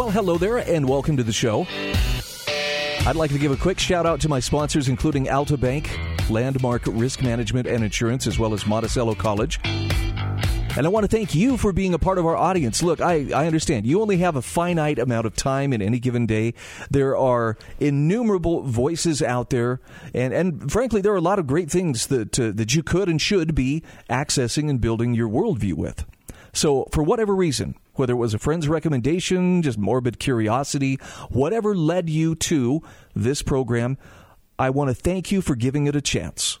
Well, hello there, and welcome to the show. I'd like to give a quick shout out to my sponsors, including Alta Bank, Landmark Risk Management and Insurance, as well as Monticello College. And I want to thank you for being a part of our audience. Look, I, I understand you only have a finite amount of time in any given day. There are innumerable voices out there, and, and frankly, there are a lot of great things that, uh, that you could and should be accessing and building your worldview with. So, for whatever reason, whether it was a friend's recommendation, just morbid curiosity, whatever led you to this program, I want to thank you for giving it a chance.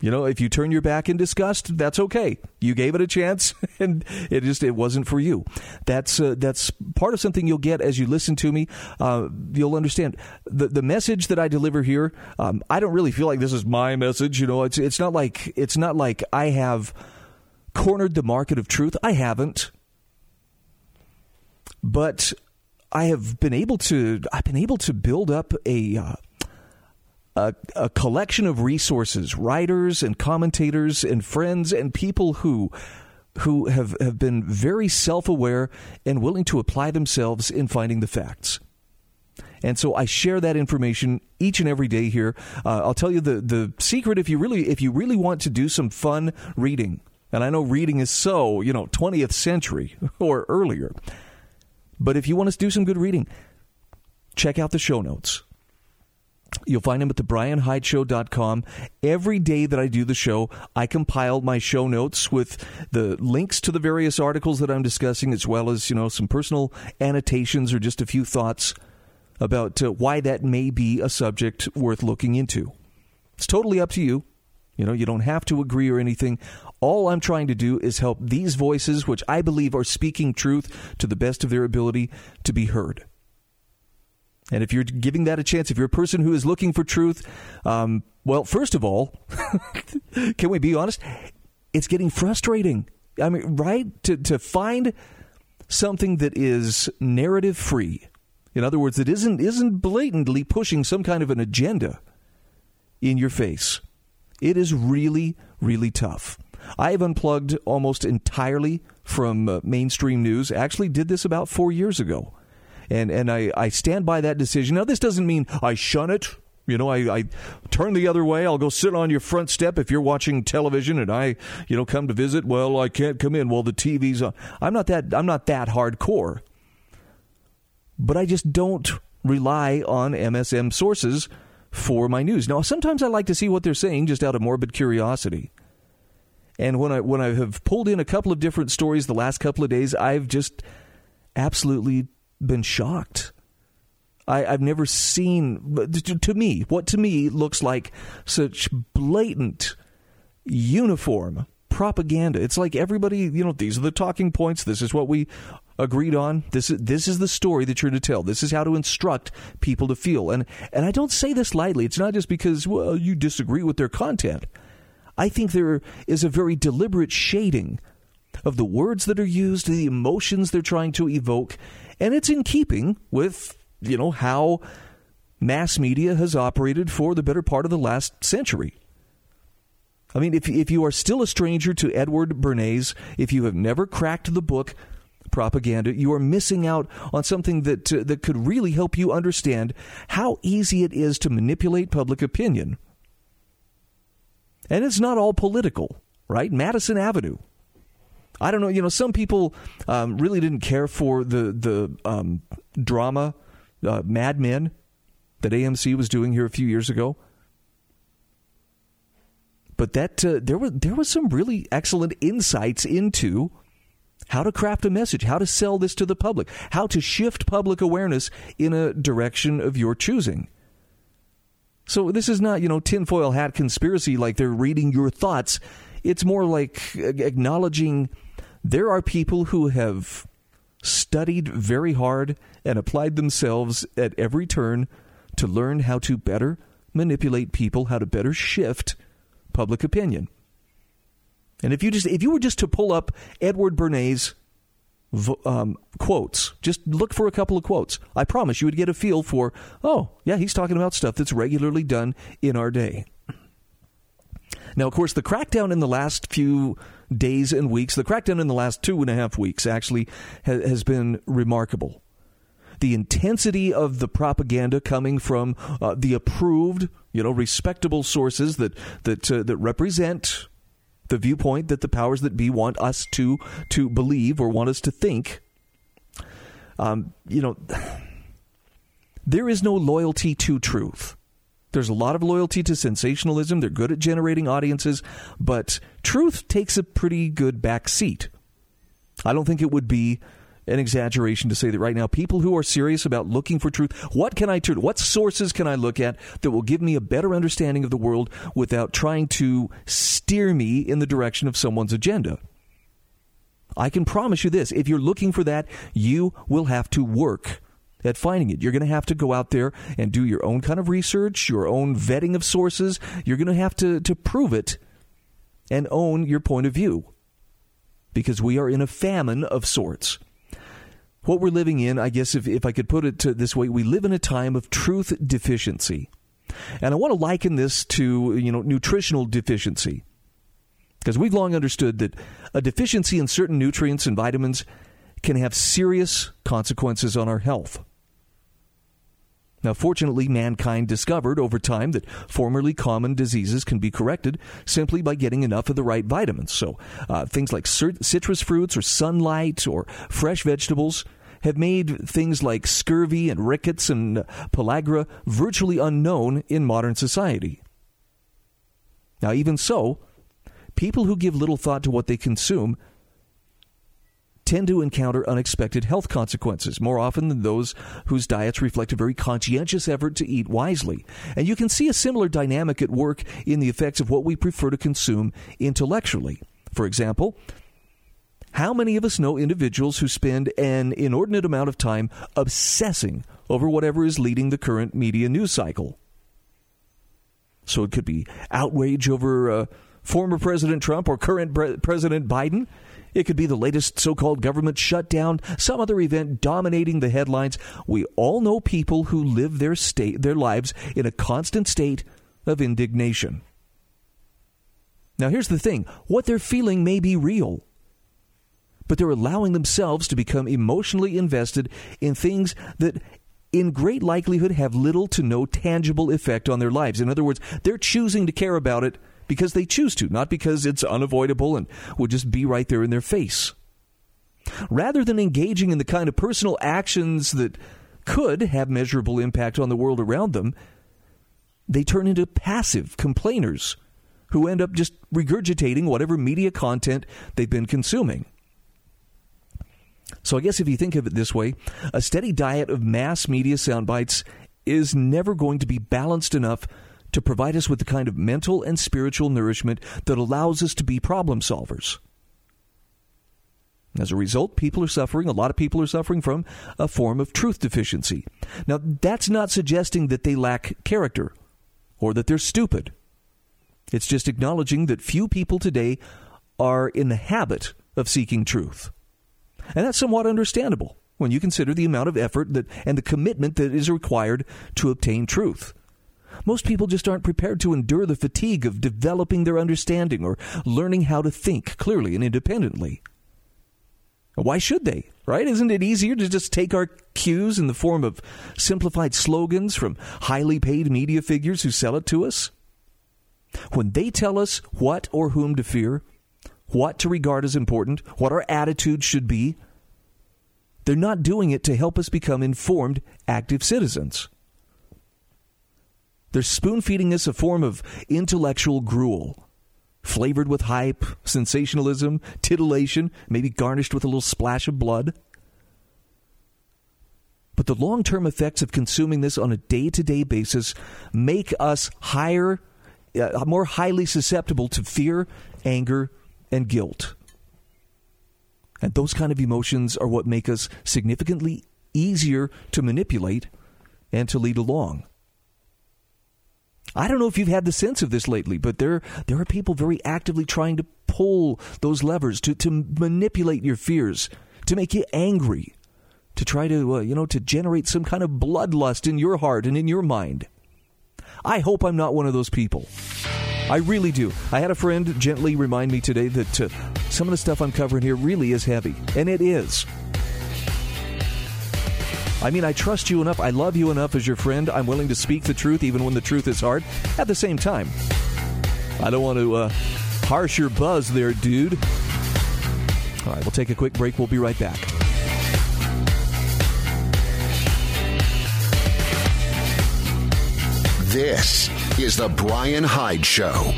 You know, if you turn your back in disgust, that's okay. You gave it a chance, and it just it wasn't for you. That's uh, that's part of something you'll get as you listen to me. Uh, you'll understand the the message that I deliver here. Um, I don't really feel like this is my message. You know, it's it's not like it's not like I have cornered the market of truth. I haven't, but I have been able to. I've been able to build up a. Uh, a, a, collection of resources, writers and commentators and friends and people who who have, have been very self aware and willing to apply themselves in finding the facts. And so I share that information each and every day here. Uh, I'll tell you the, the secret if you really if you really want to do some fun reading, and I know reading is so, you know, 20th century or earlier. But if you want to do some good reading, check out the show notes. You'll find them at thebrianhydeshow.com. Every day that I do the show, I compile my show notes with the links to the various articles that I'm discussing, as well as, you know, some personal annotations or just a few thoughts about uh, why that may be a subject worth looking into. It's totally up to you. You know, you don't have to agree or anything. All I'm trying to do is help these voices, which I believe are speaking truth to the best of their ability, to be heard. And if you're giving that a chance, if you're a person who is looking for truth, um, well, first of all, can we be honest? It's getting frustrating. I mean, right? To, to find something that is narrative free, in other words, that isn't, isn't blatantly pushing some kind of an agenda in your face, it is really, really tough. I have unplugged almost entirely from uh, mainstream news. Actually, did this about four years ago and and I, I stand by that decision. Now, this doesn't mean I shun it. You know, I, I turn the other way. I'll go sit on your front step if you're watching television, and I, you know, come to visit. Well, I can't come in. Well, the TV's on. I'm not that. I'm not that hardcore. But I just don't rely on MSM sources for my news. Now, sometimes I like to see what they're saying just out of morbid curiosity. And when I when I have pulled in a couple of different stories the last couple of days, I've just absolutely been shocked. I, have never seen, to me, what to me looks like such blatant, uniform propaganda. It's like everybody, you know, these are the talking points. This is what we agreed on. This is this is the story that you're to tell. This is how to instruct people to feel. And and I don't say this lightly. It's not just because well you disagree with their content. I think there is a very deliberate shading of the words that are used, the emotions they're trying to evoke, and it's in keeping with, you know, how mass media has operated for the better part of the last century. I mean, if, if you are still a stranger to Edward Bernays, if you have never cracked the book propaganda, you are missing out on something that, uh, that could really help you understand how easy it is to manipulate public opinion. And it's not all political, right? Madison Avenue I don't know. You know, some people um, really didn't care for the the um, drama uh, Mad Men that AMC was doing here a few years ago. But that uh, there was there was some really excellent insights into how to craft a message, how to sell this to the public, how to shift public awareness in a direction of your choosing. So this is not, you know, tinfoil hat conspiracy like they're reading your thoughts. It's more like acknowledging There are people who have studied very hard and applied themselves at every turn to learn how to better manipulate people, how to better shift public opinion. And if you just if you were just to pull up Edward Bernays um, quotes, just look for a couple of quotes. I promise you would get a feel for, oh, yeah, he's talking about stuff that's regularly done in our day. Now, of course, the crackdown in the last few days and weeks, the crackdown in the last two and a half weeks actually ha- has been remarkable. The intensity of the propaganda coming from uh, the approved, you know, respectable sources that that uh, that represent the viewpoint that the powers that be want us to to believe or want us to think. Um, you know, there is no loyalty to truth. There's a lot of loyalty to sensationalism. They're good at generating audiences, but truth takes a pretty good back seat. I don't think it would be an exaggeration to say that right now people who are serious about looking for truth, what can I turn? What sources can I look at that will give me a better understanding of the world without trying to steer me in the direction of someone's agenda? I can promise you this if you're looking for that, you will have to work at finding it. You're going to have to go out there and do your own kind of research, your own vetting of sources. You're going to have to, to prove it and own your point of view because we are in a famine of sorts what we're living in, I guess if, if I could put it this way, we live in a time of truth deficiency. And I want to liken this to, you know, nutritional deficiency. Because we've long understood that a deficiency in certain nutrients and vitamins can have serious consequences on our health. Now, fortunately, mankind discovered over time that formerly common diseases can be corrected simply by getting enough of the right vitamins. So, uh, things like citrus fruits or sunlight or fresh vegetables have made things like scurvy and rickets and pellagra virtually unknown in modern society. Now, even so, people who give little thought to what they consume tend to encounter unexpected health consequences more often than those whose diets reflect a very conscientious effort to eat wisely. And you can see a similar dynamic at work in the effects of what we prefer to consume intellectually. For example, how many of us know individuals who spend an inordinate amount of time obsessing over whatever is leading the current media news cycle? So it could be outrage over uh, former President Trump or current President Biden. It could be the latest so called government shutdown, some other event dominating the headlines. We all know people who live their state their lives in a constant state of indignation. Now here's the thing, what they're feeling may be real. But they're allowing themselves to become emotionally invested in things that in great likelihood have little to no tangible effect on their lives. In other words, they're choosing to care about it because they choose to, not because it's unavoidable and would just be right there in their face. Rather than engaging in the kind of personal actions that could have measurable impact on the world around them, they turn into passive complainers who end up just regurgitating whatever media content they've been consuming. So I guess if you think of it this way, a steady diet of mass media sound bites is never going to be balanced enough to provide us with the kind of mental and spiritual nourishment that allows us to be problem solvers. As a result, people are suffering, a lot of people are suffering from a form of truth deficiency. Now, that's not suggesting that they lack character or that they're stupid. It's just acknowledging that few people today are in the habit of seeking truth. And that's somewhat understandable when you consider the amount of effort that, and the commitment that is required to obtain truth. Most people just aren't prepared to endure the fatigue of developing their understanding or learning how to think clearly and independently. Why should they? Right? Isn't it easier to just take our cues in the form of simplified slogans from highly paid media figures who sell it to us? When they tell us what or whom to fear, what to regard as important, what our attitude should be, they're not doing it to help us become informed, active citizens. They're spoon feeding us a form of intellectual gruel, flavored with hype, sensationalism, titillation, maybe garnished with a little splash of blood. But the long term effects of consuming this on a day to day basis make us higher, uh, more highly susceptible to fear, anger, and guilt. And those kind of emotions are what make us significantly easier to manipulate and to lead along. I don't know if you've had the sense of this lately, but there there are people very actively trying to pull those levers to, to manipulate your fears, to make you angry, to try to uh, you know to generate some kind of bloodlust in your heart and in your mind. I hope I'm not one of those people. I really do. I had a friend gently remind me today that uh, some of the stuff I'm covering here really is heavy, and it is. I mean, I trust you enough. I love you enough as your friend. I'm willing to speak the truth even when the truth is hard. At the same time, I don't want to uh, harsh your buzz there, dude. All right, we'll take a quick break. We'll be right back. This is The Brian Hyde Show.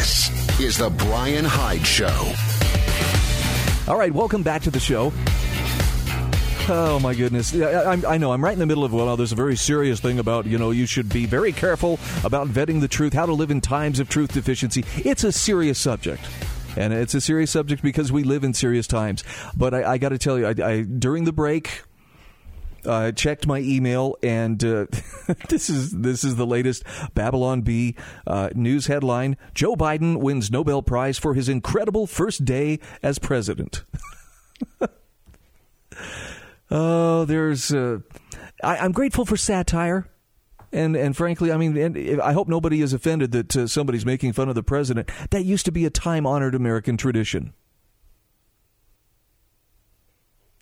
This is The Brian Hyde Show. All right, welcome back to the show. Oh my goodness! I, I, know I'm right in the middle of well, there's a very serious thing about you know you should be very careful about vetting the truth, how to live in times of truth deficiency. It's a serious subject. And it's a serious subject because we live in serious times. But I, I got to tell you, I, during the break, uh, checked my email, and uh, this is this is the latest Babylon Bee uh, news headline: Joe Biden wins Nobel Prize for his incredible first day as president. oh, there's. Uh, I, I'm grateful for satire. And and frankly, I mean, I hope nobody is offended that uh, somebody's making fun of the president. That used to be a time honored American tradition.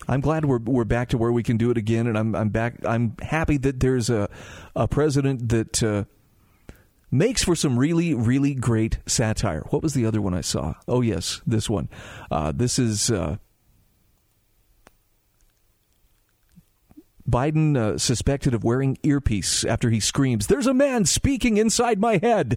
I'm glad we're we're back to where we can do it again, and I'm I'm back. I'm happy that there's a a president that uh, makes for some really really great satire. What was the other one I saw? Oh yes, this one. Uh, this is. Uh, Biden uh, suspected of wearing earpiece after he screams, "There's a man speaking inside my head."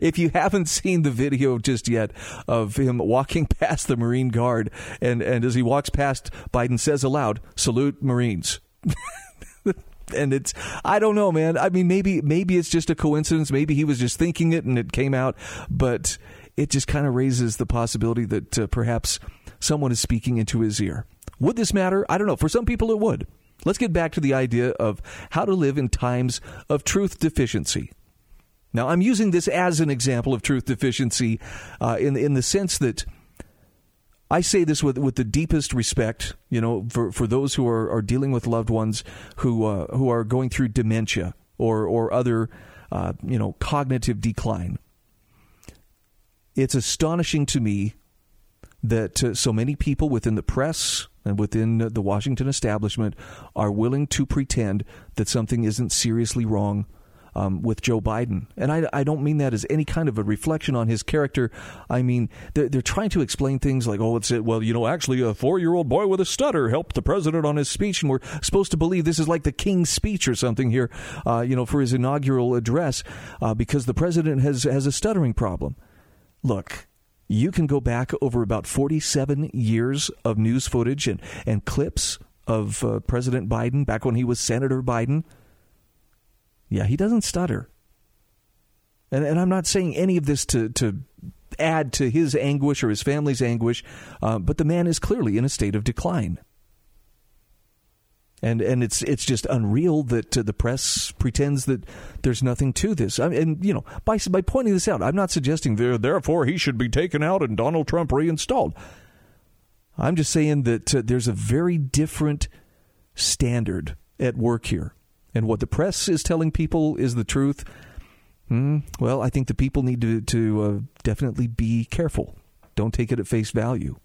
If you haven't seen the video just yet of him walking past the Marine Guard, and, and as he walks past, Biden says aloud, "Salute Marines." and it's I don't know, man. I mean, maybe maybe it's just a coincidence. Maybe he was just thinking it and it came out, but it just kind of raises the possibility that uh, perhaps someone is speaking into his ear. Would this matter? I don't know. For some people, it would. Let's get back to the idea of how to live in times of truth deficiency. Now, I'm using this as an example of truth deficiency uh, in in the sense that I say this with with the deepest respect, you know, for, for those who are, are dealing with loved ones who uh, who are going through dementia or or other uh, you know cognitive decline. It's astonishing to me that uh, so many people within the press and within the Washington establishment are willing to pretend that something isn't seriously wrong um, with Joe Biden. And I, I, don't mean that as any kind of a reflection on his character. I mean, they're, they're trying to explain things like, oh, it's, it well, you know, actually, a four year old boy with a stutter helped the president on his speech, and we're supposed to believe this is like the king's speech or something here, uh, you know, for his inaugural address uh, because the president has, has a stuttering problem. Look, you can go back over about 47 years of news footage and, and clips of uh, President Biden back when he was Senator Biden yeah, he doesn't stutter. And, and I'm not saying any of this to, to add to his anguish or his family's anguish, uh, but the man is clearly in a state of decline. And and it's it's just unreal that uh, the press pretends that there's nothing to this. I mean, and you know, by by pointing this out, I'm not suggesting there therefore he should be taken out and Donald Trump reinstalled. I'm just saying that uh, there's a very different standard at work here and what the press is telling people is the truth, hmm, well, I think the people need to, to uh, definitely be careful. Don't take it at face value.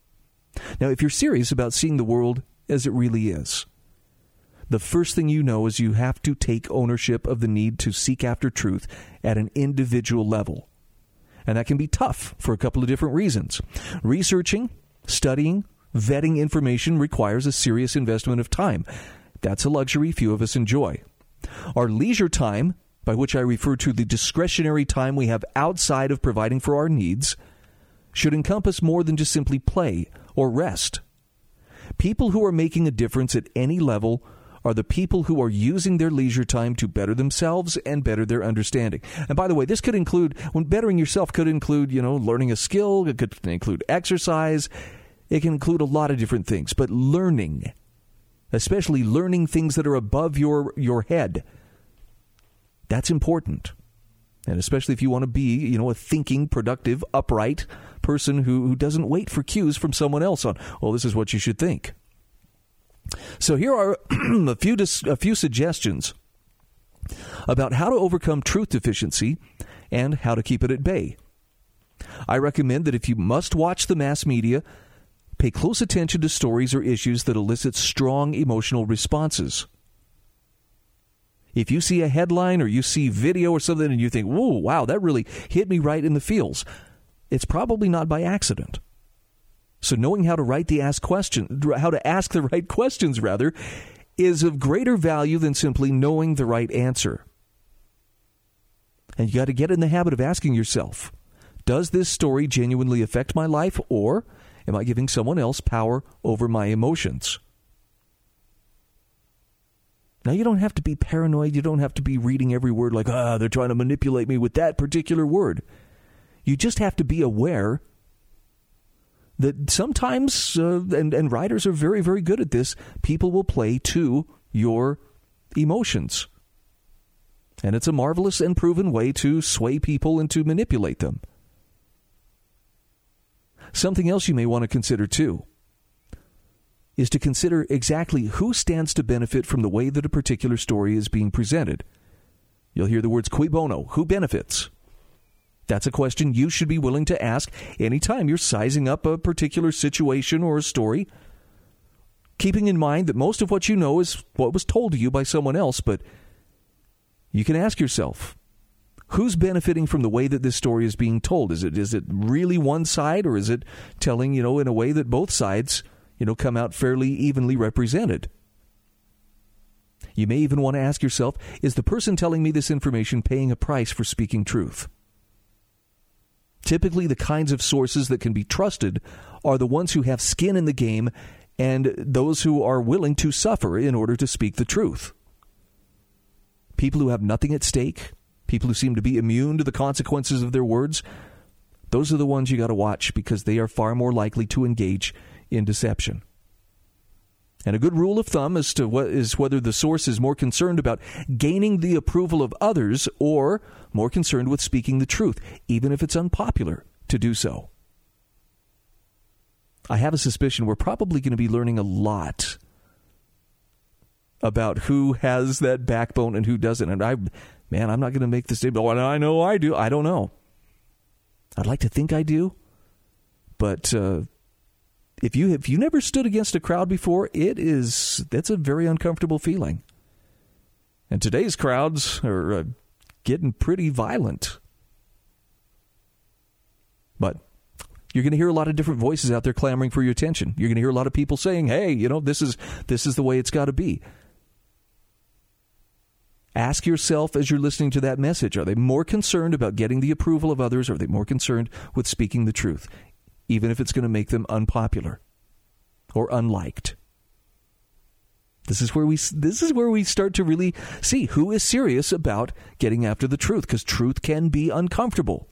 Now, if you're serious about seeing the world as it really is, the first thing you know is you have to take ownership of the need to seek after truth at an individual level. And that can be tough for a couple of different reasons. Researching, studying, vetting information requires a serious investment of time. That's a luxury few of us enjoy. Our leisure time, by which I refer to the discretionary time we have outside of providing for our needs, should encompass more than just simply play or rest. People who are making a difference at any level are the people who are using their leisure time to better themselves and better their understanding. And by the way, this could include when bettering yourself could include, you know, learning a skill, it could include exercise, it can include a lot of different things, but learning, especially learning things that are above your your head. That's important. And especially if you want to be, you know, a thinking, productive, upright person who, who doesn't wait for cues from someone else on, well, this is what you should think. So here are a few dis- a few suggestions about how to overcome truth deficiency and how to keep it at bay. I recommend that if you must watch the mass media, pay close attention to stories or issues that elicit strong emotional responses. If you see a headline or you see video or something and you think, whoa, wow, that really hit me right in the feels, it's probably not by accident. So knowing how to write the ask question, how to ask the right questions rather, is of greater value than simply knowing the right answer. And you got to get in the habit of asking yourself, does this story genuinely affect my life or am I giving someone else power over my emotions? Now, you don't have to be paranoid. You don't have to be reading every word like, ah, they're trying to manipulate me with that particular word. You just have to be aware that sometimes, uh, and, and writers are very, very good at this, people will play to your emotions. And it's a marvelous and proven way to sway people and to manipulate them. Something else you may want to consider too is to consider exactly who stands to benefit from the way that a particular story is being presented. You'll hear the words cui bono, who benefits? That's a question you should be willing to ask anytime you're sizing up a particular situation or a story. Keeping in mind that most of what you know is what was told to you by someone else, but you can ask yourself who's benefiting from the way that this story is being told? Is it is it really one side or is it telling, you know, in a way that both sides you know, come out fairly evenly represented. You may even want to ask yourself is the person telling me this information paying a price for speaking truth? Typically, the kinds of sources that can be trusted are the ones who have skin in the game and those who are willing to suffer in order to speak the truth. People who have nothing at stake, people who seem to be immune to the consequences of their words, those are the ones you got to watch because they are far more likely to engage in deception. And a good rule of thumb as to what is whether the source is more concerned about gaining the approval of others or more concerned with speaking the truth, even if it's unpopular to do so. I have a suspicion we're probably going to be learning a lot about who has that backbone and who doesn't. And I, man, I'm not going to make the statement. Oh, I know I do. I don't know. I'd like to think I do, but uh, if you if you never stood against a crowd before, it is that's a very uncomfortable feeling. And today's crowds are uh, getting pretty violent. But you're going to hear a lot of different voices out there clamoring for your attention. You're going to hear a lot of people saying, "Hey, you know, this is this is the way it's got to be." Ask yourself as you're listening to that message, are they more concerned about getting the approval of others or are they more concerned with speaking the truth? even if it's going to make them unpopular or unliked. This is where we this is where we start to really see who is serious about getting after the truth because truth can be uncomfortable.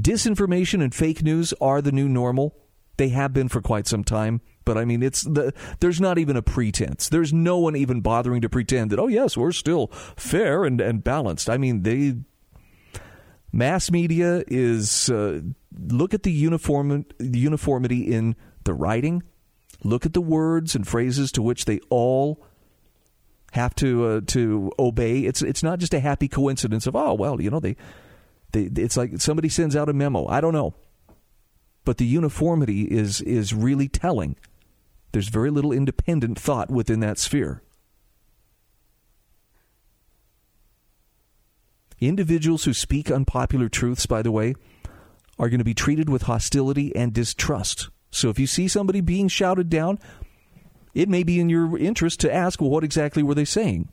Disinformation and fake news are the new normal. They have been for quite some time, but I mean it's the there's not even a pretense. There's no one even bothering to pretend that oh yes, we're still fair and and balanced. I mean, they mass media is uh, look at the uniform uniformity in the writing. Look at the words and phrases to which they all have to uh, to obey. It's it's not just a happy coincidence of oh well you know they they it's like somebody sends out a memo. I don't know, but the uniformity is is really telling. There's very little independent thought within that sphere. Individuals who speak unpopular truths, by the way, are going to be treated with hostility and distrust. So if you see somebody being shouted down, it may be in your interest to ask, well, what exactly were they saying?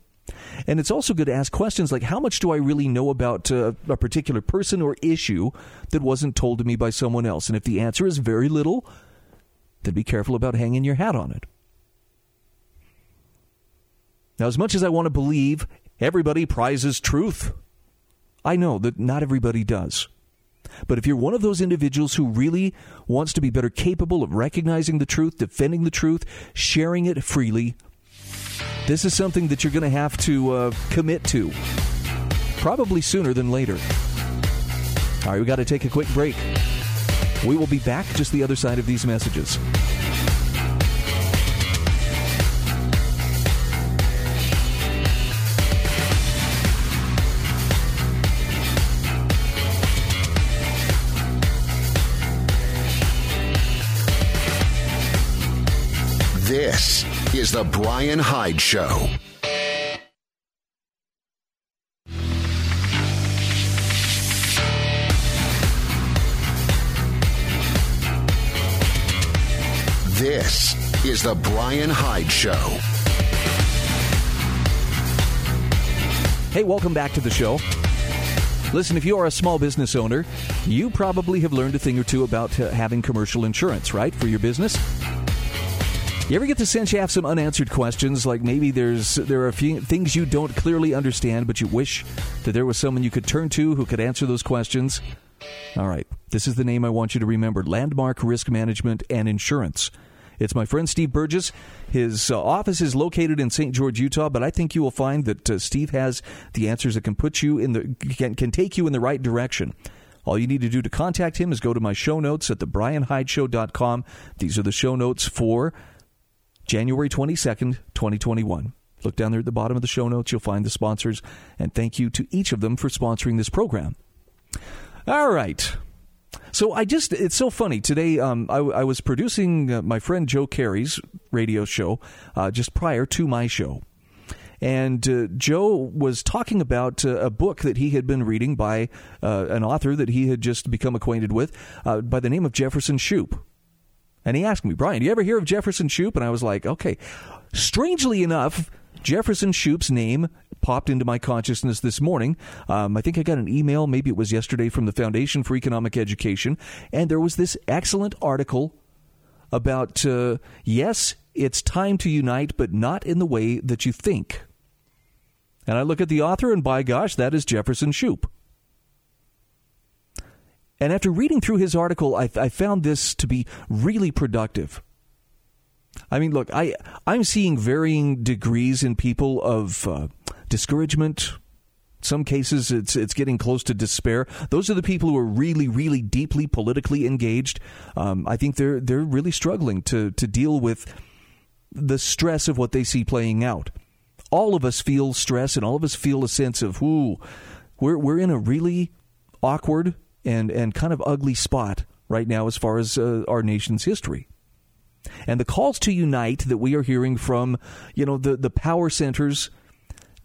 And it's also good to ask questions like, how much do I really know about uh, a particular person or issue that wasn't told to me by someone else? And if the answer is very little, then be careful about hanging your hat on it. Now, as much as I want to believe everybody prizes truth, I know that not everybody does. But if you're one of those individuals who really wants to be better capable of recognizing the truth, defending the truth, sharing it freely, this is something that you're going to have to uh, commit to, probably sooner than later. All right, we got to take a quick break. We will be back just the other side of these messages. This is The Brian Hyde Show. This is The Brian Hyde Show. Hey, welcome back to the show. Listen, if you are a small business owner, you probably have learned a thing or two about uh, having commercial insurance, right, for your business. You ever get the sense you have some unanswered questions? Like maybe there's there are a few things you don't clearly understand, but you wish that there was someone you could turn to who could answer those questions. All right, this is the name I want you to remember: Landmark Risk Management and Insurance. It's my friend Steve Burgess. His uh, office is located in St. George, Utah, but I think you will find that uh, Steve has the answers that can put you in the can, can take you in the right direction. All you need to do to contact him is go to my show notes at thebrianhydeshow.com. These are the show notes for January 22nd, 2021. Look down there at the bottom of the show notes. You'll find the sponsors, and thank you to each of them for sponsoring this program. All right. So I just, it's so funny. Today, um, I, I, was producing uh, my friend Joe Carey's radio show uh, just prior to my show. And uh, Joe was talking about uh, a book that he had been reading by uh, an author that he had just become acquainted with by the name of Jefferson Shoup. And he asked me, Brian, do you ever hear of Jefferson Shoup? And I was like, okay. Strangely enough, Jefferson Shoup's name popped into my consciousness this morning. Um, I think I got an email, maybe it was yesterday, from the Foundation for Economic Education, and there was this excellent article about uh, yes, it's time to unite, but not in the way that you think. And I look at the author, and by gosh, that is Jefferson Shoup. And after reading through his article, I, I found this to be really productive. I mean, look, I I'm seeing varying degrees in people of uh, discouragement. Some cases, it's it's getting close to despair. Those are the people who are really, really deeply politically engaged. Um, I think they're they're really struggling to to deal with the stress of what they see playing out. All of us feel stress, and all of us feel a sense of, "Ooh, we're we're in a really awkward and and kind of ugly spot right now as far as uh, our nation's history. And the calls to unite that we are hearing from, you know, the the power centers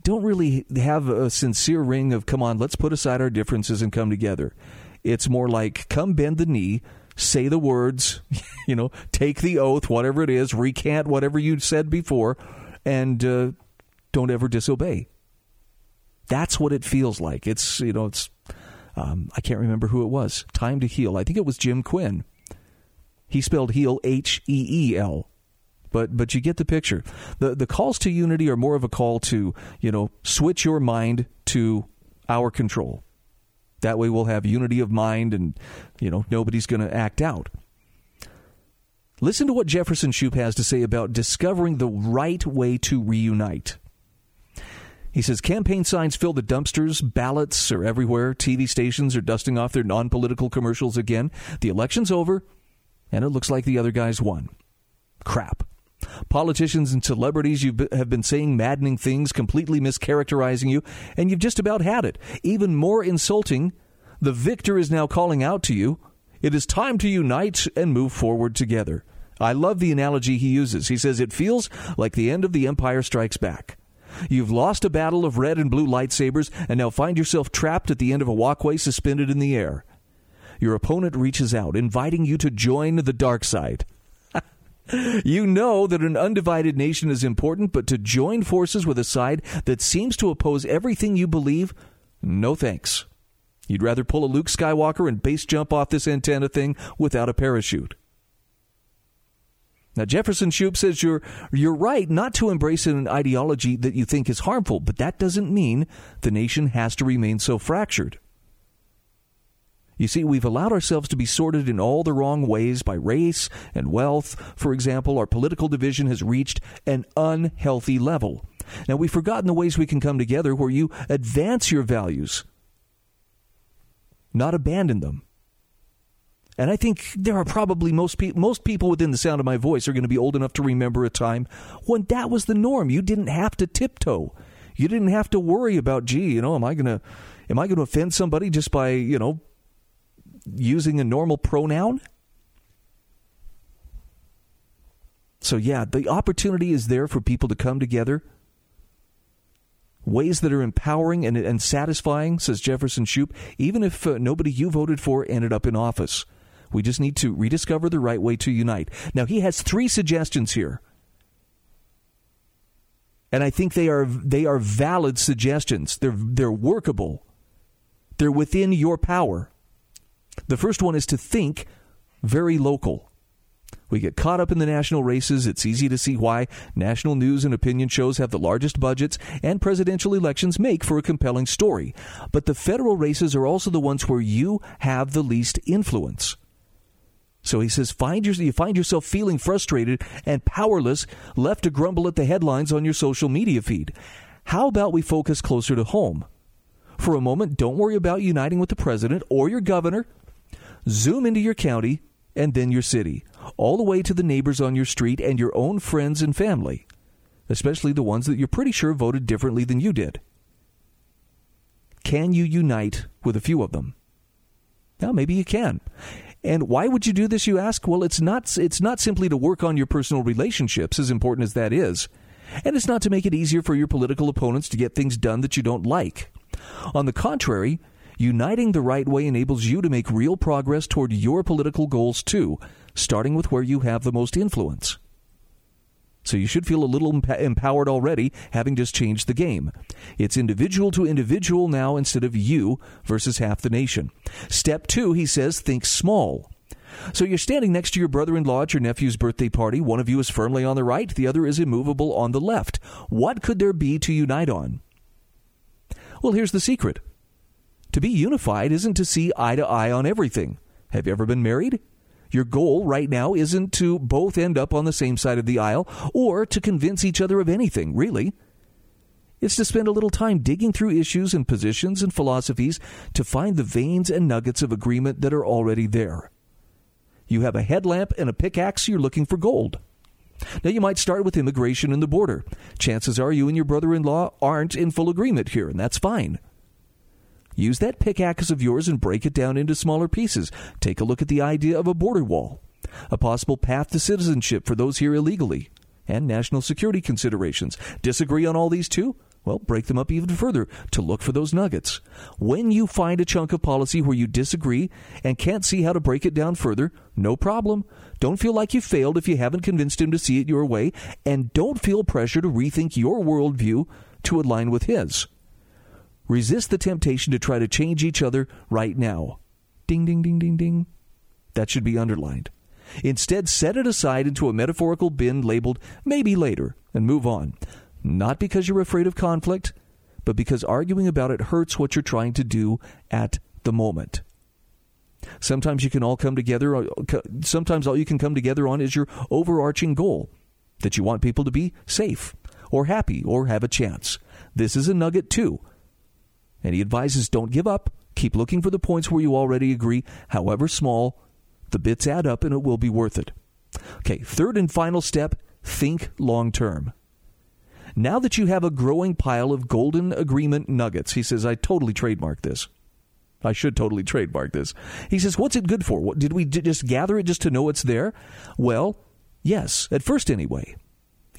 don't really have a sincere ring of come on, let's put aside our differences and come together. It's more like come bend the knee, say the words, you know, take the oath, whatever it is, recant whatever you said before, and uh, don't ever disobey. That's what it feels like. It's you know, it's um, I can't remember who it was. Time to Heal. I think it was Jim Quinn. He spelled heal H E E L. But but you get the picture. The the calls to unity are more of a call to, you know, switch your mind to our control. That way we'll have unity of mind and, you know, nobody's going to act out. Listen to what Jefferson Shoup has to say about discovering the right way to reunite. He says campaign signs fill the dumpsters, ballots are everywhere, TV stations are dusting off their non political commercials again. The election's over, and it looks like the other guys won. Crap. Politicians and celebrities you have been saying maddening things, completely mischaracterizing you, and you've just about had it. Even more insulting, the victor is now calling out to you. It is time to unite and move forward together. I love the analogy he uses. He says it feels like the end of the Empire Strikes Back. You've lost a battle of red and blue lightsabers and now find yourself trapped at the end of a walkway suspended in the air. Your opponent reaches out, inviting you to join the dark side. you know that an undivided nation is important, but to join forces with a side that seems to oppose everything you believe, no thanks. You'd rather pull a Luke Skywalker and base jump off this antenna thing without a parachute. Now, Jefferson Shoup says you're, you're right not to embrace an ideology that you think is harmful, but that doesn't mean the nation has to remain so fractured. You see, we've allowed ourselves to be sorted in all the wrong ways by race and wealth. For example, our political division has reached an unhealthy level. Now, we've forgotten the ways we can come together where you advance your values, not abandon them. And I think there are probably most people most people within the sound of my voice are going to be old enough to remember a time when that was the norm. You didn't have to tiptoe. You didn't have to worry about, gee, you know, am I going to am I going to offend somebody just by, you know, using a normal pronoun? So yeah, the opportunity is there for people to come together. Ways that are empowering and, and satisfying, says Jefferson Shoup, even if uh, nobody you voted for ended up in office. We just need to rediscover the right way to unite. Now, he has three suggestions here. And I think they are they are valid suggestions. They're they're workable. They're within your power. The first one is to think very local. We get caught up in the national races. It's easy to see why national news and opinion shows have the largest budgets and presidential elections make for a compelling story. But the federal races are also the ones where you have the least influence. So he says, find your, you find yourself feeling frustrated and powerless, left to grumble at the headlines on your social media feed. How about we focus closer to home? For a moment, don't worry about uniting with the president or your governor. Zoom into your county and then your city, all the way to the neighbors on your street and your own friends and family, especially the ones that you're pretty sure voted differently than you did. Can you unite with a few of them? Now, maybe you can. And why would you do this, you ask? Well, it's not, it's not simply to work on your personal relationships, as important as that is. And it's not to make it easier for your political opponents to get things done that you don't like. On the contrary, uniting the right way enables you to make real progress toward your political goals too, starting with where you have the most influence. So you should feel a little empowered already, having just changed the game. It's individual to individual now instead of you versus half the nation. Step two, he says, think small. So you're standing next to your brother in law at your nephew's birthday party. One of you is firmly on the right, the other is immovable on the left. What could there be to unite on? Well, here's the secret to be unified isn't to see eye to eye on everything. Have you ever been married? Your goal right now isn't to both end up on the same side of the aisle or to convince each other of anything, really. It's to spend a little time digging through issues and positions and philosophies to find the veins and nuggets of agreement that are already there. You have a headlamp and a pickaxe, you're looking for gold. Now, you might start with immigration and the border. Chances are you and your brother in law aren't in full agreement here, and that's fine. Use that pickaxe of yours and break it down into smaller pieces. Take a look at the idea of a border wall, a possible path to citizenship for those here illegally, and national security considerations. Disagree on all these too? Well, break them up even further to look for those nuggets. When you find a chunk of policy where you disagree and can't see how to break it down further, no problem. Don't feel like you failed if you haven't convinced him to see it your way, and don't feel pressure to rethink your worldview to align with his. Resist the temptation to try to change each other right now. Ding, ding, ding, ding, ding. That should be underlined. Instead, set it aside into a metaphorical bin labeled maybe later and move on. Not because you're afraid of conflict, but because arguing about it hurts what you're trying to do at the moment. Sometimes you can all come together, uh, sometimes all you can come together on is your overarching goal that you want people to be safe or happy or have a chance. This is a nugget too and he advises don't give up. Keep looking for the points where you already agree, however small. The bits add up and it will be worth it. Okay, third and final step think long term. Now that you have a growing pile of golden agreement nuggets, he says, I totally trademark this. I should totally trademark this. He says, What's it good for? What, did we just gather it just to know it's there? Well, yes, at first anyway.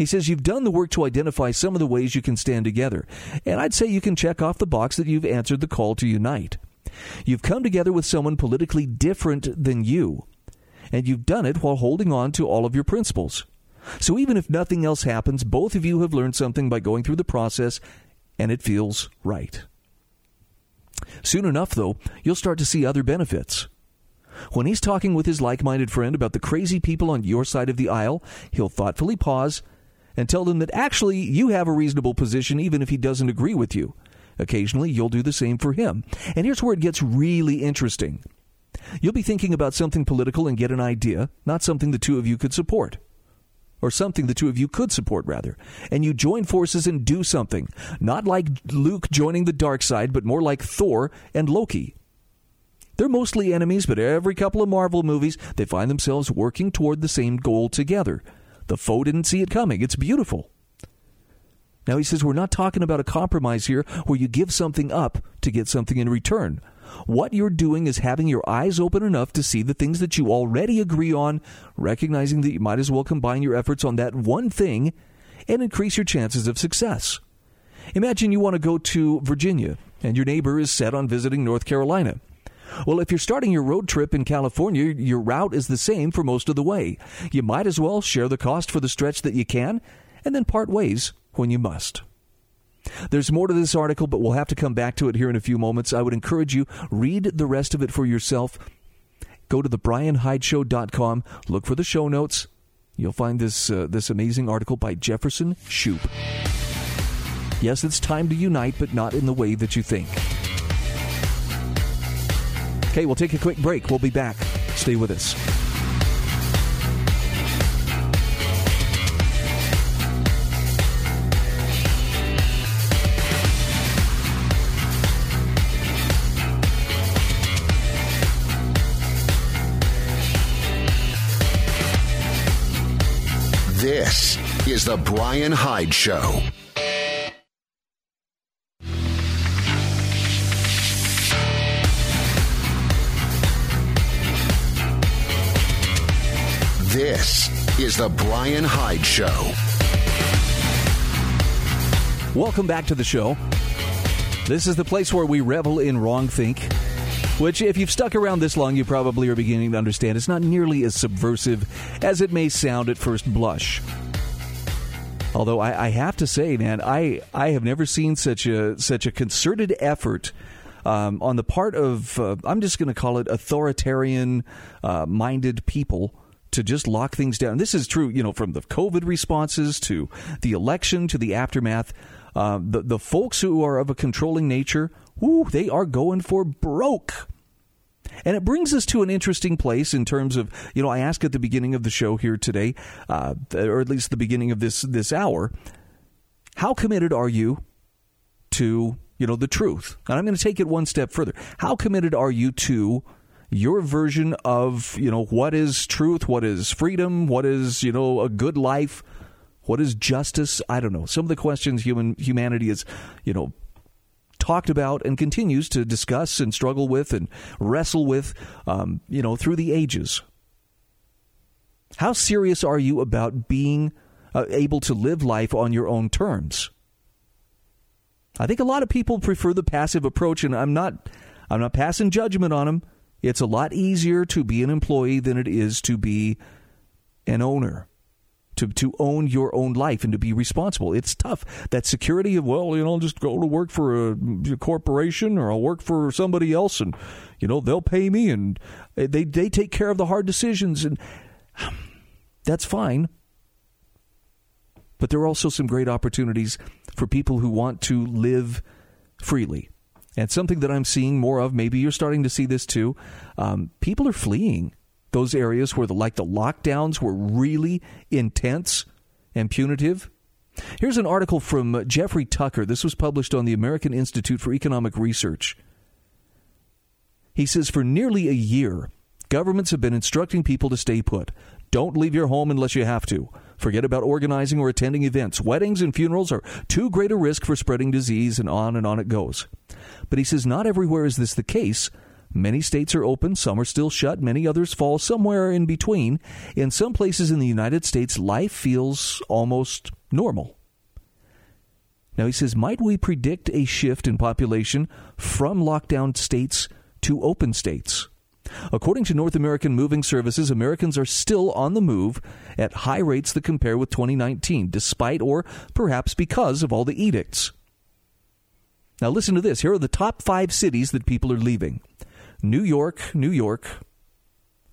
He says you've done the work to identify some of the ways you can stand together, and I'd say you can check off the box that you've answered the call to unite. You've come together with someone politically different than you, and you've done it while holding on to all of your principles. So even if nothing else happens, both of you have learned something by going through the process, and it feels right. Soon enough, though, you'll start to see other benefits. When he's talking with his like minded friend about the crazy people on your side of the aisle, he'll thoughtfully pause and tell them that actually you have a reasonable position even if he doesn't agree with you. Occasionally, you'll do the same for him. And here's where it gets really interesting. You'll be thinking about something political and get an idea, not something the two of you could support. Or something the two of you could support, rather. And you join forces and do something. Not like Luke joining the dark side, but more like Thor and Loki. They're mostly enemies, but every couple of Marvel movies, they find themselves working toward the same goal together. The foe didn't see it coming. It's beautiful. Now he says we're not talking about a compromise here where you give something up to get something in return. What you're doing is having your eyes open enough to see the things that you already agree on, recognizing that you might as well combine your efforts on that one thing and increase your chances of success. Imagine you want to go to Virginia and your neighbor is set on visiting North Carolina. Well, if you're starting your road trip in California, your route is the same for most of the way. You might as well share the cost for the stretch that you can and then part ways when you must. There's more to this article, but we'll have to come back to it here in a few moments. I would encourage you read the rest of it for yourself. Go to thebrianhydeshow.com, look for the show notes. You'll find this uh, this amazing article by Jefferson Shoup. Yes, it's time to unite, but not in the way that you think. Okay, we'll take a quick break. We'll be back. Stay with us. This is The Brian Hyde Show. This is The Brian Hyde Show. Welcome back to the show. This is the place where we revel in wrong think, which, if you've stuck around this long, you probably are beginning to understand it's not nearly as subversive as it may sound at first blush. Although I, I have to say, man, I, I have never seen such a such a concerted effort um, on the part of uh, I'm just going to call it authoritarian uh, minded people to just lock things down. This is true, you know, from the COVID responses to the election to the aftermath. Uh, the the folks who are of a controlling nature, whoo, they are going for broke. And it brings us to an interesting place in terms of, you know, I asked at the beginning of the show here today, uh, or at least the beginning of this this hour, how committed are you to, you know, the truth? And I'm going to take it one step further. How committed are you to your version of, you know, what is truth, what is freedom, what is, you know, a good life, what is justice? I don't know. Some of the questions human humanity is, you know, talked about and continues to discuss and struggle with and wrestle with, um, you know, through the ages. How serious are you about being uh, able to live life on your own terms? I think a lot of people prefer the passive approach, and I'm not, I'm not passing judgment on them. It's a lot easier to be an employee than it is to be an owner to, to own your own life and to be responsible. It's tough. That security of, well, you know, I'll just go to work for a, a corporation or I'll work for somebody else and, you know, they'll pay me and eh, they, they take care of the hard decisions. And that's fine. But there are also some great opportunities for people who want to live freely. And something that I'm seeing more of, maybe you're starting to see this too, um, people are fleeing those areas where the like the lockdowns were really intense and punitive. Here's an article from Jeffrey Tucker. This was published on the American Institute for Economic Research. He says for nearly a year, governments have been instructing people to stay put. Don't leave your home unless you have to. Forget about organizing or attending events. Weddings and funerals are too great a risk for spreading disease, and on and on it goes. But he says not everywhere is this the case. Many states are open, some are still shut, many others fall somewhere in between. In some places in the United States, life feels almost normal. Now, he says, might we predict a shift in population from lockdown states to open states? According to North American Moving Services, Americans are still on the move at high rates that compare with 2019, despite or perhaps because of all the edicts. Now, listen to this. Here are the top five cities that people are leaving New York, New York,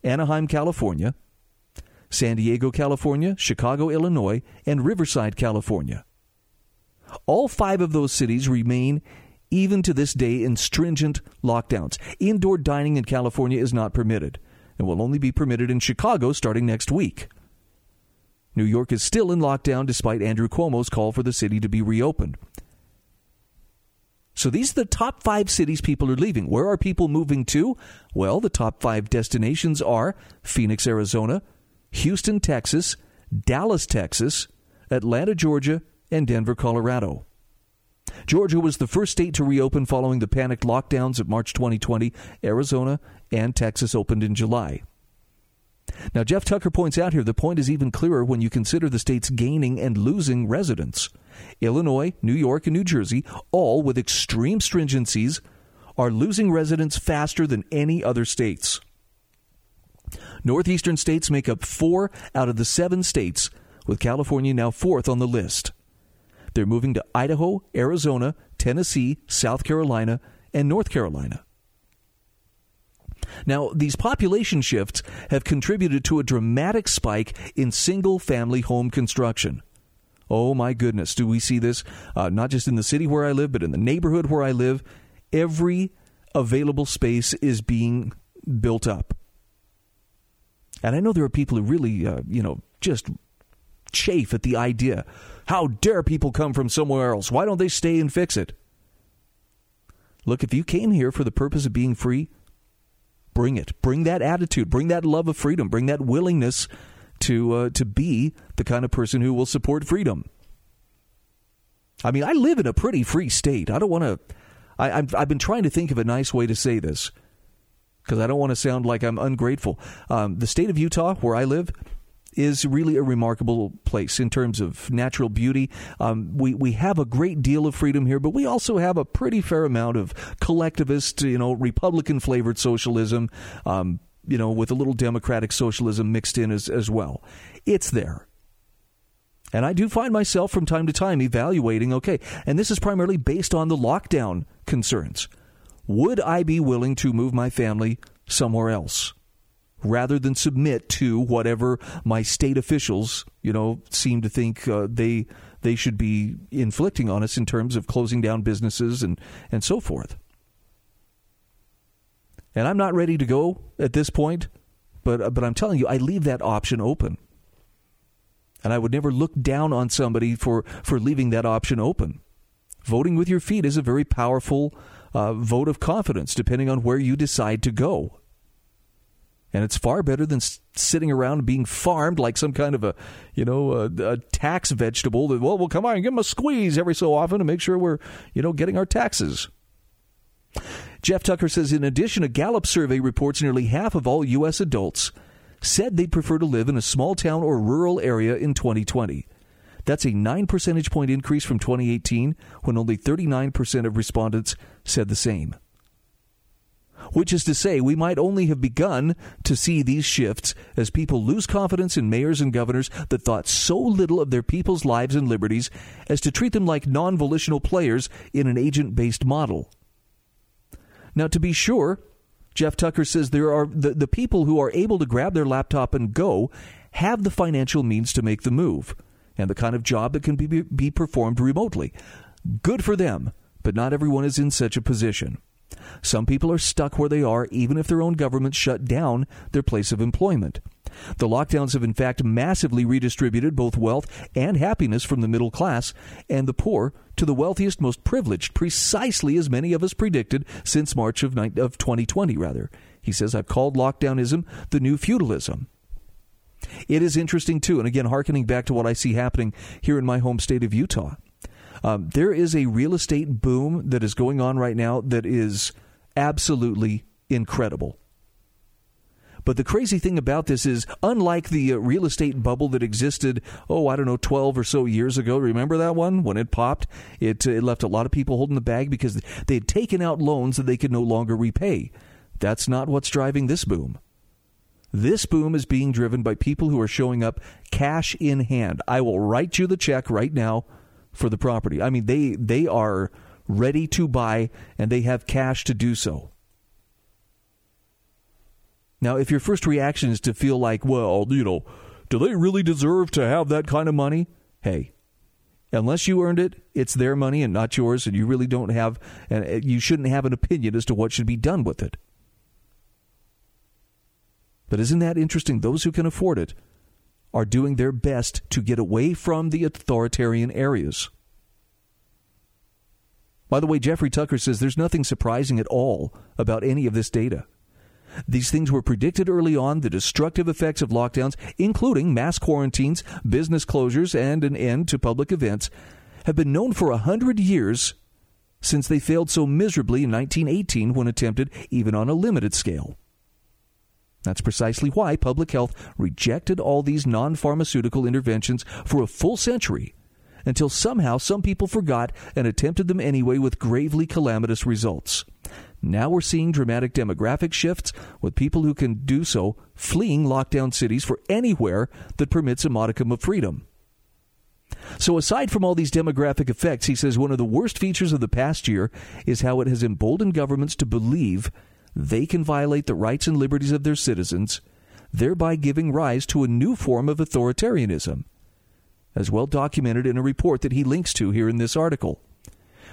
Anaheim, California, San Diego, California, Chicago, Illinois, and Riverside, California. All five of those cities remain even to this day in stringent lockdowns. Indoor dining in California is not permitted and will only be permitted in Chicago starting next week. New York is still in lockdown despite Andrew Cuomo's call for the city to be reopened. So these are the top five cities people are leaving. Where are people moving to? Well, the top five destinations are Phoenix, Arizona, Houston, Texas, Dallas, Texas, Atlanta, Georgia, and Denver, Colorado. Georgia was the first state to reopen following the panicked lockdowns of March 2020. Arizona and Texas opened in July. Now, Jeff Tucker points out here the point is even clearer when you consider the states gaining and losing residents. Illinois, New York, and New Jersey, all with extreme stringencies, are losing residents faster than any other states. Northeastern states make up four out of the seven states, with California now fourth on the list. They're moving to Idaho, Arizona, Tennessee, South Carolina, and North Carolina. Now, these population shifts have contributed to a dramatic spike in single family home construction. Oh my goodness, do we see this uh, not just in the city where I live, but in the neighborhood where I live? Every available space is being built up. And I know there are people who really, uh, you know, just chafe at the idea. How dare people come from somewhere else? Why don't they stay and fix it? Look, if you came here for the purpose of being free, bring it. Bring that attitude. Bring that love of freedom. Bring that willingness to uh, to be the kind of person who will support freedom. I mean, I live in a pretty free state. I don't want to. I've been trying to think of a nice way to say this because I don't want to sound like I'm ungrateful. Um, the state of Utah, where I live, is really a remarkable place in terms of natural beauty. Um, we we have a great deal of freedom here, but we also have a pretty fair amount of collectivist, you know, Republican flavored socialism. Um, you know, with a little democratic socialism mixed in as, as well. It's there. And I do find myself from time to time evaluating okay, and this is primarily based on the lockdown concerns. Would I be willing to move my family somewhere else? Rather than submit to whatever my state officials, you know, seem to think uh, they they should be inflicting on us in terms of closing down businesses and and so forth. And I'm not ready to go at this point, but uh, but I'm telling you, I leave that option open. And I would never look down on somebody for for leaving that option open. Voting with your feet is a very powerful uh, vote of confidence, depending on where you decide to go. And it's far better than sitting around being farmed like some kind of a, you know, a, a tax vegetable. That well, well, come on, and give them a squeeze every so often to make sure we're, you know, getting our taxes. Jeff Tucker says, in addition, a Gallup survey reports nearly half of all U.S. adults said they'd prefer to live in a small town or rural area in 2020. That's a 9 percentage point increase from 2018, when only 39% of respondents said the same which is to say, we might only have begun to see these shifts as people lose confidence in mayors and governors that thought so little of their people's lives and liberties as to treat them like non volitional players in an agent based model. Now, to be sure, Jeff Tucker says there are the, the people who are able to grab their laptop and go have the financial means to make the move and the kind of job that can be, be performed remotely. Good for them, but not everyone is in such a position. Some people are stuck where they are even if their own government shut down their place of employment. The lockdowns have in fact massively redistributed both wealth and happiness from the middle class and the poor to the wealthiest, most privileged, precisely as many of us predicted since March of, of 2020, rather. He says, I've called lockdownism the new feudalism. It is interesting, too, and again, hearkening back to what I see happening here in my home state of Utah. Um, there is a real estate boom that is going on right now that is absolutely incredible. But the crazy thing about this is, unlike the uh, real estate bubble that existed, oh, I don't know, 12 or so years ago, remember that one? When it popped, it, uh, it left a lot of people holding the bag because they had taken out loans that they could no longer repay. That's not what's driving this boom. This boom is being driven by people who are showing up cash in hand. I will write you the check right now for the property. I mean, they they are ready to buy and they have cash to do so. Now, if your first reaction is to feel like, well, you know, do they really deserve to have that kind of money? Hey, unless you earned it, it's their money and not yours, and you really don't have, and uh, you shouldn't have an opinion as to what should be done with it. But isn't that interesting? Those who can afford it are doing their best to get away from the authoritarian areas. By the way, Jeffrey Tucker says there's nothing surprising at all about any of this data. These things were predicted early on the destructive effects of lockdowns, including mass quarantines, business closures, and an end to public events, have been known for a hundred years since they failed so miserably in 1918 when attempted even on a limited scale. That's precisely why public health rejected all these non pharmaceutical interventions for a full century until somehow some people forgot and attempted them anyway with gravely calamitous results. Now we're seeing dramatic demographic shifts with people who can do so fleeing lockdown cities for anywhere that permits a modicum of freedom. So, aside from all these demographic effects, he says one of the worst features of the past year is how it has emboldened governments to believe they can violate the rights and liberties of their citizens, thereby giving rise to a new form of authoritarianism, as well documented in a report that he links to here in this article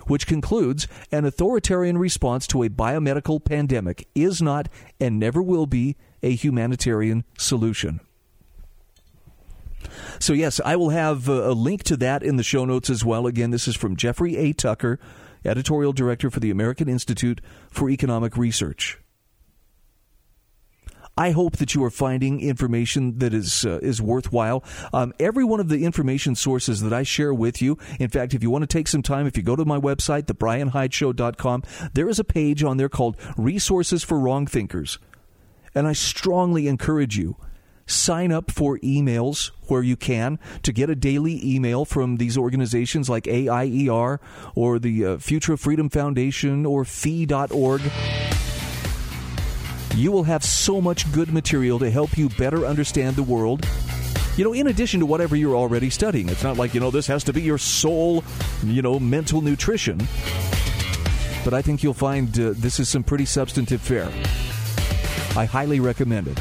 which concludes an authoritarian response to a biomedical pandemic is not and never will be a humanitarian solution. So, yes, I will have a link to that in the show notes as well. Again, this is from Jeffrey A. Tucker, editorial director for the American Institute for Economic Research. I hope that you are finding information that is uh, is worthwhile. Um, every one of the information sources that I share with you, in fact, if you want to take some time, if you go to my website, thebrianhydeshow.com, there is a page on there called Resources for Wrong Thinkers. And I strongly encourage you sign up for emails where you can to get a daily email from these organizations like AIER or the uh, Future of Freedom Foundation or fee.org. You will have so much good material to help you better understand the world. You know, in addition to whatever you're already studying, it's not like, you know, this has to be your sole, you know, mental nutrition. But I think you'll find uh, this is some pretty substantive fare. I highly recommend it.